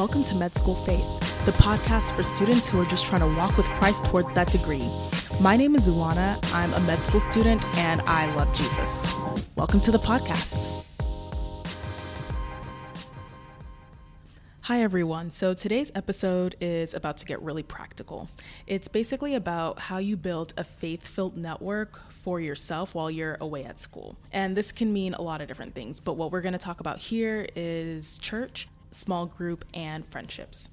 Welcome to Med School Faith, the podcast for students who are just trying to walk with Christ towards that degree. My name is Uwana. I'm a med school student and I love Jesus. Welcome to the podcast. Hi, everyone. So today's episode is about to get really practical. It's basically about how you build a faith filled network for yourself while you're away at school. And this can mean a lot of different things, but what we're going to talk about here is church, small group, and friendships.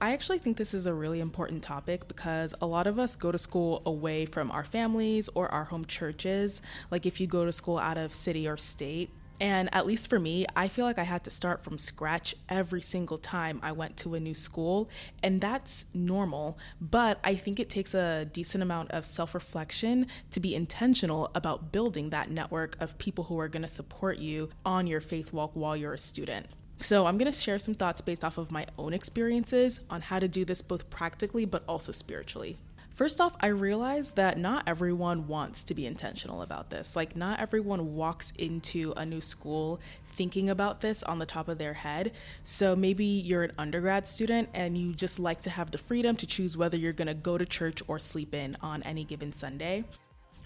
I actually think this is a really important topic because a lot of us go to school away from our families or our home churches. Like if you go to school out of city or state, and at least for me, I feel like I had to start from scratch every single time I went to a new school. And that's normal. But I think it takes a decent amount of self reflection to be intentional about building that network of people who are going to support you on your faith walk while you're a student. So, I'm going to share some thoughts based off of my own experiences on how to do this both practically but also spiritually. First off, I realize that not everyone wants to be intentional about this. Like, not everyone walks into a new school thinking about this on the top of their head. So, maybe you're an undergrad student and you just like to have the freedom to choose whether you're gonna go to church or sleep in on any given Sunday.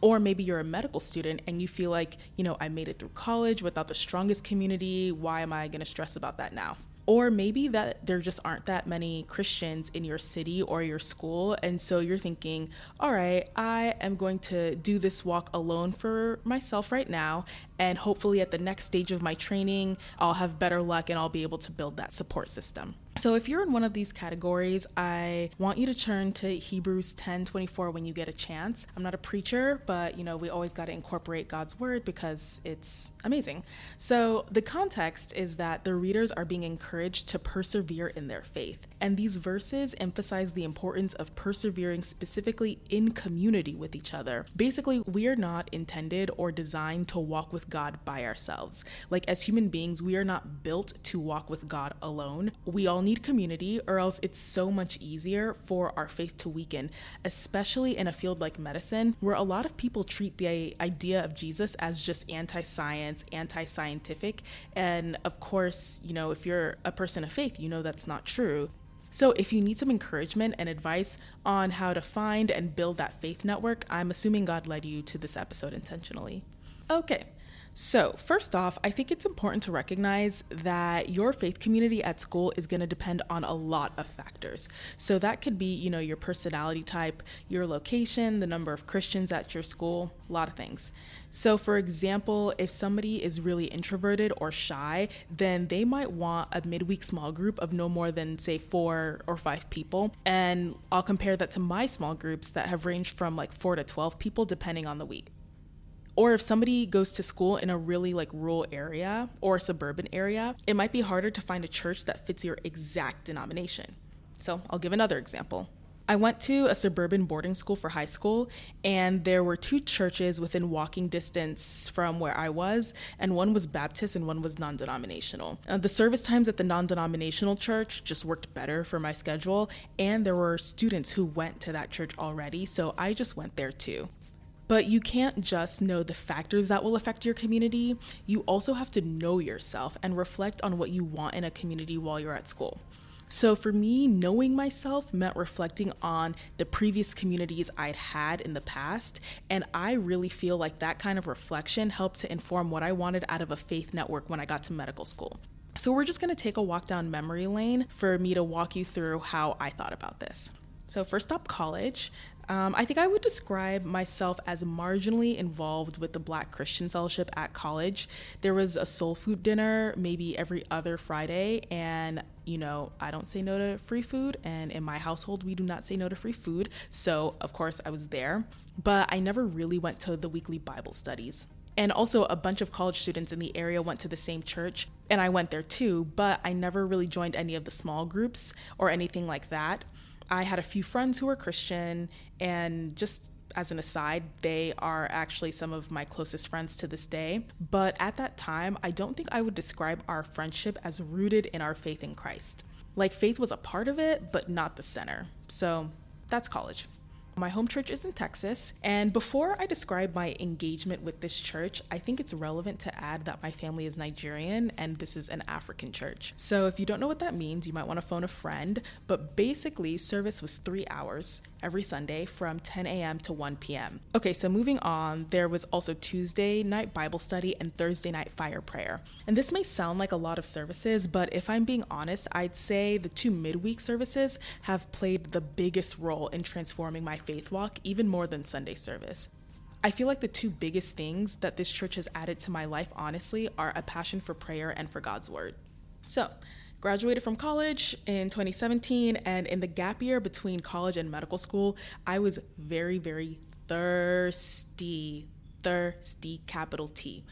Or maybe you're a medical student and you feel like, you know, I made it through college without the strongest community. Why am I gonna stress about that now? Or maybe that there just aren't that many Christians in your city or your school. And so you're thinking, all right, I am going to do this walk alone for myself right now. And hopefully, at the next stage of my training, I'll have better luck and I'll be able to build that support system. So, if you're in one of these categories, I want you to turn to Hebrews 10 24 when you get a chance. I'm not a preacher, but you know, we always got to incorporate God's word because it's amazing. So, the context is that the readers are being encouraged to persevere in their faith. And these verses emphasize the importance of persevering specifically in community with each other. Basically, we are not intended or designed to walk with God by ourselves. Like, as human beings, we are not built to walk with God alone. We all need community, or else it's so much easier for our faith to weaken, especially in a field like medicine, where a lot of people treat the idea of Jesus as just anti science, anti scientific. And of course, you know, if you're a person of faith, you know that's not true. So, if you need some encouragement and advice on how to find and build that faith network, I'm assuming God led you to this episode intentionally. Okay, so, first off, I think it's important to recognize that your faith community at school is going to depend on a lot of factors. So, that could be, you know, your personality type, your location, the number of Christians at your school, a lot of things. So, for example, if somebody is really introverted or shy, then they might want a midweek small group of no more than, say, four or five people. And I'll compare that to my small groups that have ranged from like four to 12 people depending on the week. Or if somebody goes to school in a really like rural area or a suburban area, it might be harder to find a church that fits your exact denomination. So, I'll give another example. I went to a suburban boarding school for high school, and there were two churches within walking distance from where I was, and one was Baptist and one was non denominational. Uh, the service times at the non denominational church just worked better for my schedule, and there were students who went to that church already, so I just went there too. But you can't just know the factors that will affect your community. You also have to know yourself and reflect on what you want in a community while you're at school. So for me, knowing myself meant reflecting on the previous communities I'd had in the past. And I really feel like that kind of reflection helped to inform what I wanted out of a faith network when I got to medical school. So we're just gonna take a walk down memory lane for me to walk you through how I thought about this. So, first up, college. Um, I think I would describe myself as marginally involved with the Black Christian Fellowship at college. There was a soul food dinner maybe every other Friday, and you know, I don't say no to free food, and in my household, we do not say no to free food. So, of course, I was there, but I never really went to the weekly Bible studies. And also, a bunch of college students in the area went to the same church, and I went there too, but I never really joined any of the small groups or anything like that. I had a few friends who were Christian, and just as an aside, they are actually some of my closest friends to this day. But at that time, I don't think I would describe our friendship as rooted in our faith in Christ. Like, faith was a part of it, but not the center. So that's college. My home church is in Texas, and before I describe my engagement with this church, I think it's relevant to add that my family is Nigerian and this is an African church. So if you don't know what that means, you might want to phone a friend, but basically, service was three hours every Sunday from 10 a.m. to 1 p.m. Okay, so moving on, there was also Tuesday night Bible study and Thursday night fire prayer. And this may sound like a lot of services, but if I'm being honest, I'd say the two midweek services have played the biggest role in transforming my faith walk, even more than Sunday service. I feel like the two biggest things that this church has added to my life, honestly, are a passion for prayer and for God's word. So, graduated from college in 2017, and in the gap year between college and medical school, I was very, very thirsty. Thirsty, capital T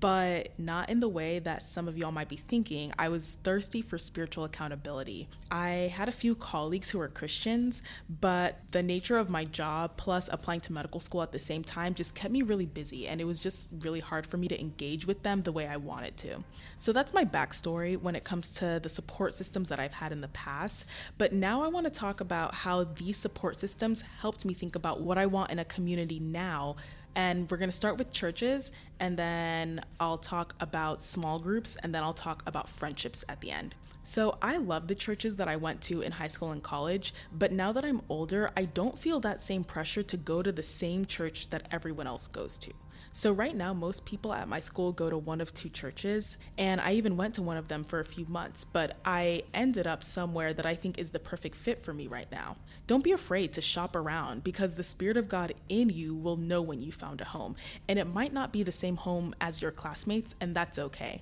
but not in the way that some of y'all might be thinking. I was thirsty for spiritual accountability. I had a few colleagues who were Christians, but the nature of my job plus applying to medical school at the same time just kept me really busy, and it was just really hard for me to engage with them the way I wanted to. So that's my backstory when it comes to the support systems that I've had in the past. But now I want to talk about how these support systems helped me think about what I want in a community now and we're going to start with churches, and then I'll talk about small groups, and then I'll talk about friendships at the end. So, I love the churches that I went to in high school and college, but now that I'm older, I don't feel that same pressure to go to the same church that everyone else goes to. So, right now, most people at my school go to one of two churches, and I even went to one of them for a few months, but I ended up somewhere that I think is the perfect fit for me right now. Don't be afraid to shop around because the Spirit of God in you will know when you found a home, and it might not be the same home as your classmates, and that's okay.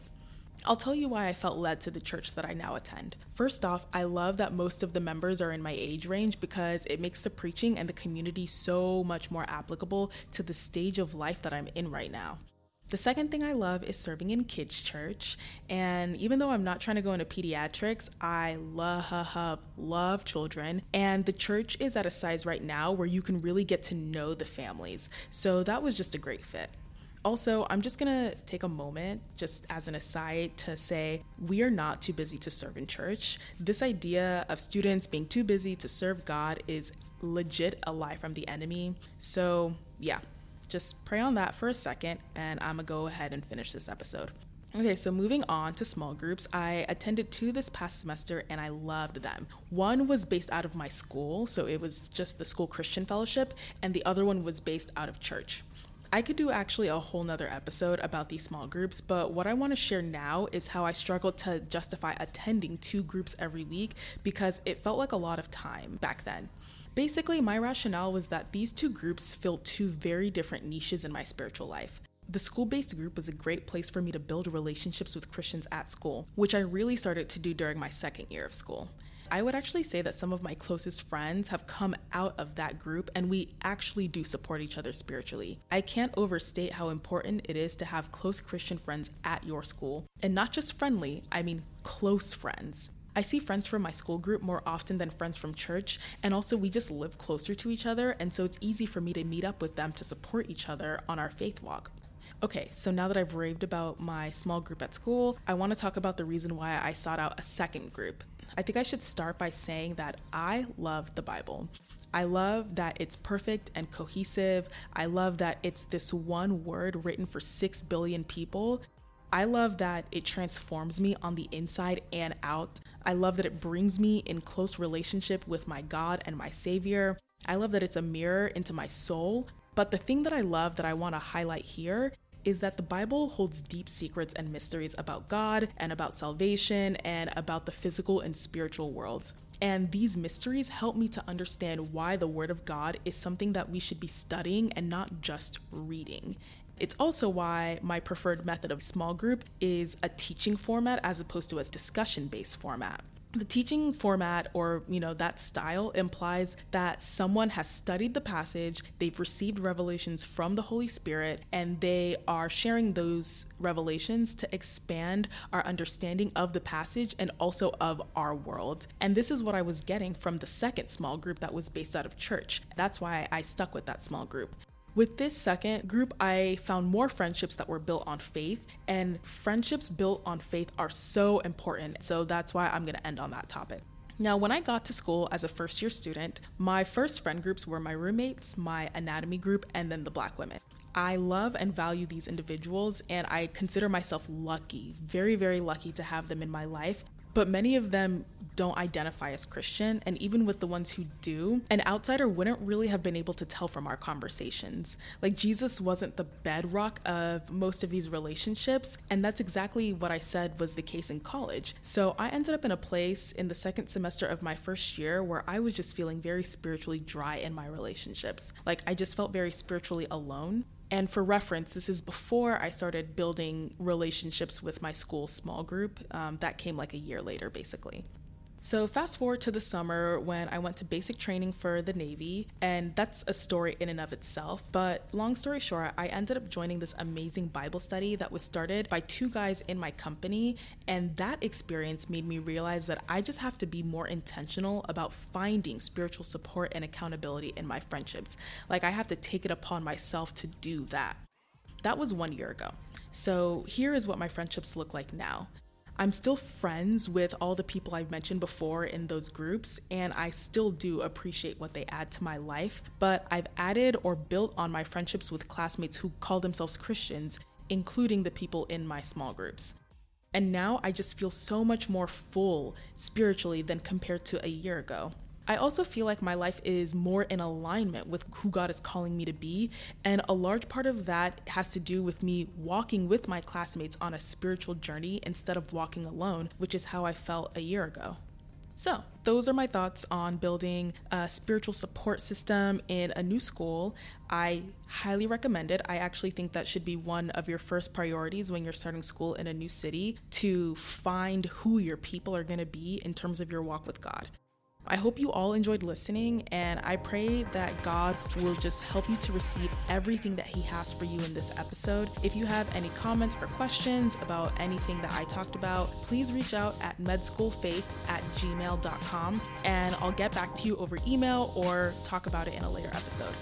I'll tell you why I felt led to the church that I now attend. First off, I love that most of the members are in my age range because it makes the preaching and the community so much more applicable to the stage of life that I'm in right now. The second thing I love is serving in kids' church. And even though I'm not trying to go into pediatrics, I love, love children. And the church is at a size right now where you can really get to know the families. So that was just a great fit. Also, I'm just gonna take a moment, just as an aside, to say we are not too busy to serve in church. This idea of students being too busy to serve God is legit a lie from the enemy. So, yeah, just pray on that for a second, and I'm gonna go ahead and finish this episode. Okay, so moving on to small groups, I attended two this past semester and I loved them. One was based out of my school, so it was just the school Christian fellowship, and the other one was based out of church. I could do actually a whole nother episode about these small groups, but what I want to share now is how I struggled to justify attending two groups every week because it felt like a lot of time back then. Basically, my rationale was that these two groups filled two very different niches in my spiritual life. The school based group was a great place for me to build relationships with Christians at school, which I really started to do during my second year of school. I would actually say that some of my closest friends have come out of that group and we actually do support each other spiritually. I can't overstate how important it is to have close Christian friends at your school. And not just friendly, I mean close friends. I see friends from my school group more often than friends from church, and also we just live closer to each other, and so it's easy for me to meet up with them to support each other on our faith walk. Okay, so now that I've raved about my small group at school, I want to talk about the reason why I sought out a second group. I think I should start by saying that I love the Bible. I love that it's perfect and cohesive. I love that it's this one word written for 6 billion people. I love that it transforms me on the inside and out. I love that it brings me in close relationship with my God and my Savior. I love that it's a mirror into my soul. But the thing that I love that I want to highlight here is that the Bible holds deep secrets and mysteries about God and about salvation and about the physical and spiritual worlds. And these mysteries help me to understand why the Word of God is something that we should be studying and not just reading. It's also why my preferred method of small group is a teaching format as opposed to a discussion based format the teaching format or you know that style implies that someone has studied the passage they've received revelations from the holy spirit and they are sharing those revelations to expand our understanding of the passage and also of our world. And this is what i was getting from the second small group that was based out of church. That's why i stuck with that small group with this second group, I found more friendships that were built on faith, and friendships built on faith are so important. So that's why I'm to end on that topic. Now, when I got to school as a first year student, my first friend groups were my roommates, my anatomy group, and then the black women. I love and value these individuals, and I consider myself lucky, very, very lucky to have them in my life but many of them don't identify as Christian, and even with the ones who do, an outsider wouldn't really have been able to tell from our conversations. Like, Jesus wasn't the bedrock of most of these relationships, and that's exactly what I said was the case in college. So, I ended up in a place in the second semester of my first year where I was just feeling very spiritually dry in my relationships. Like, I just felt very spiritually alone. And for reference, this is before I started building relationships with my school small group. Um, that came like a year later, basically. So, fast forward to the summer when I went to basic training for the Navy, and that's a story in and of itself. But long story short, I ended up joining this amazing Bible study that was started by two guys in my company, and that experience made me realize that I just have to be more intentional about finding spiritual support and accountability in my friendships. Like, I have to take it upon myself to do that. That was one year ago. So, here is what my friendships look like now. I'm still friends with all the people I've mentioned before in those groups, and I still do appreciate what they add to my life. But I've added or built on my friendships with classmates who call themselves Christians, including the people in my small groups. And now I just feel so much more full spiritually than compared to a year ago. I also feel like my life is more in alignment with who God is calling me to be. And a large part of that has to do with me walking with my classmates on a spiritual journey instead of walking alone, which is how I felt a year ago. So, those are my thoughts on building a spiritual support system in a new school. I highly recommend it. I actually think that should be one of your first priorities when you're starting school in a new city to find who your people are going to be in terms of your walk with God. I hope you all enjoyed listening, and I pray that God will just help you to receive everything that He has for you in this episode. If you have any comments or questions about anything that I talked about, please reach out at medschoolfaith at gmail.com, and I'll get back to you over email or talk about it in a later episode.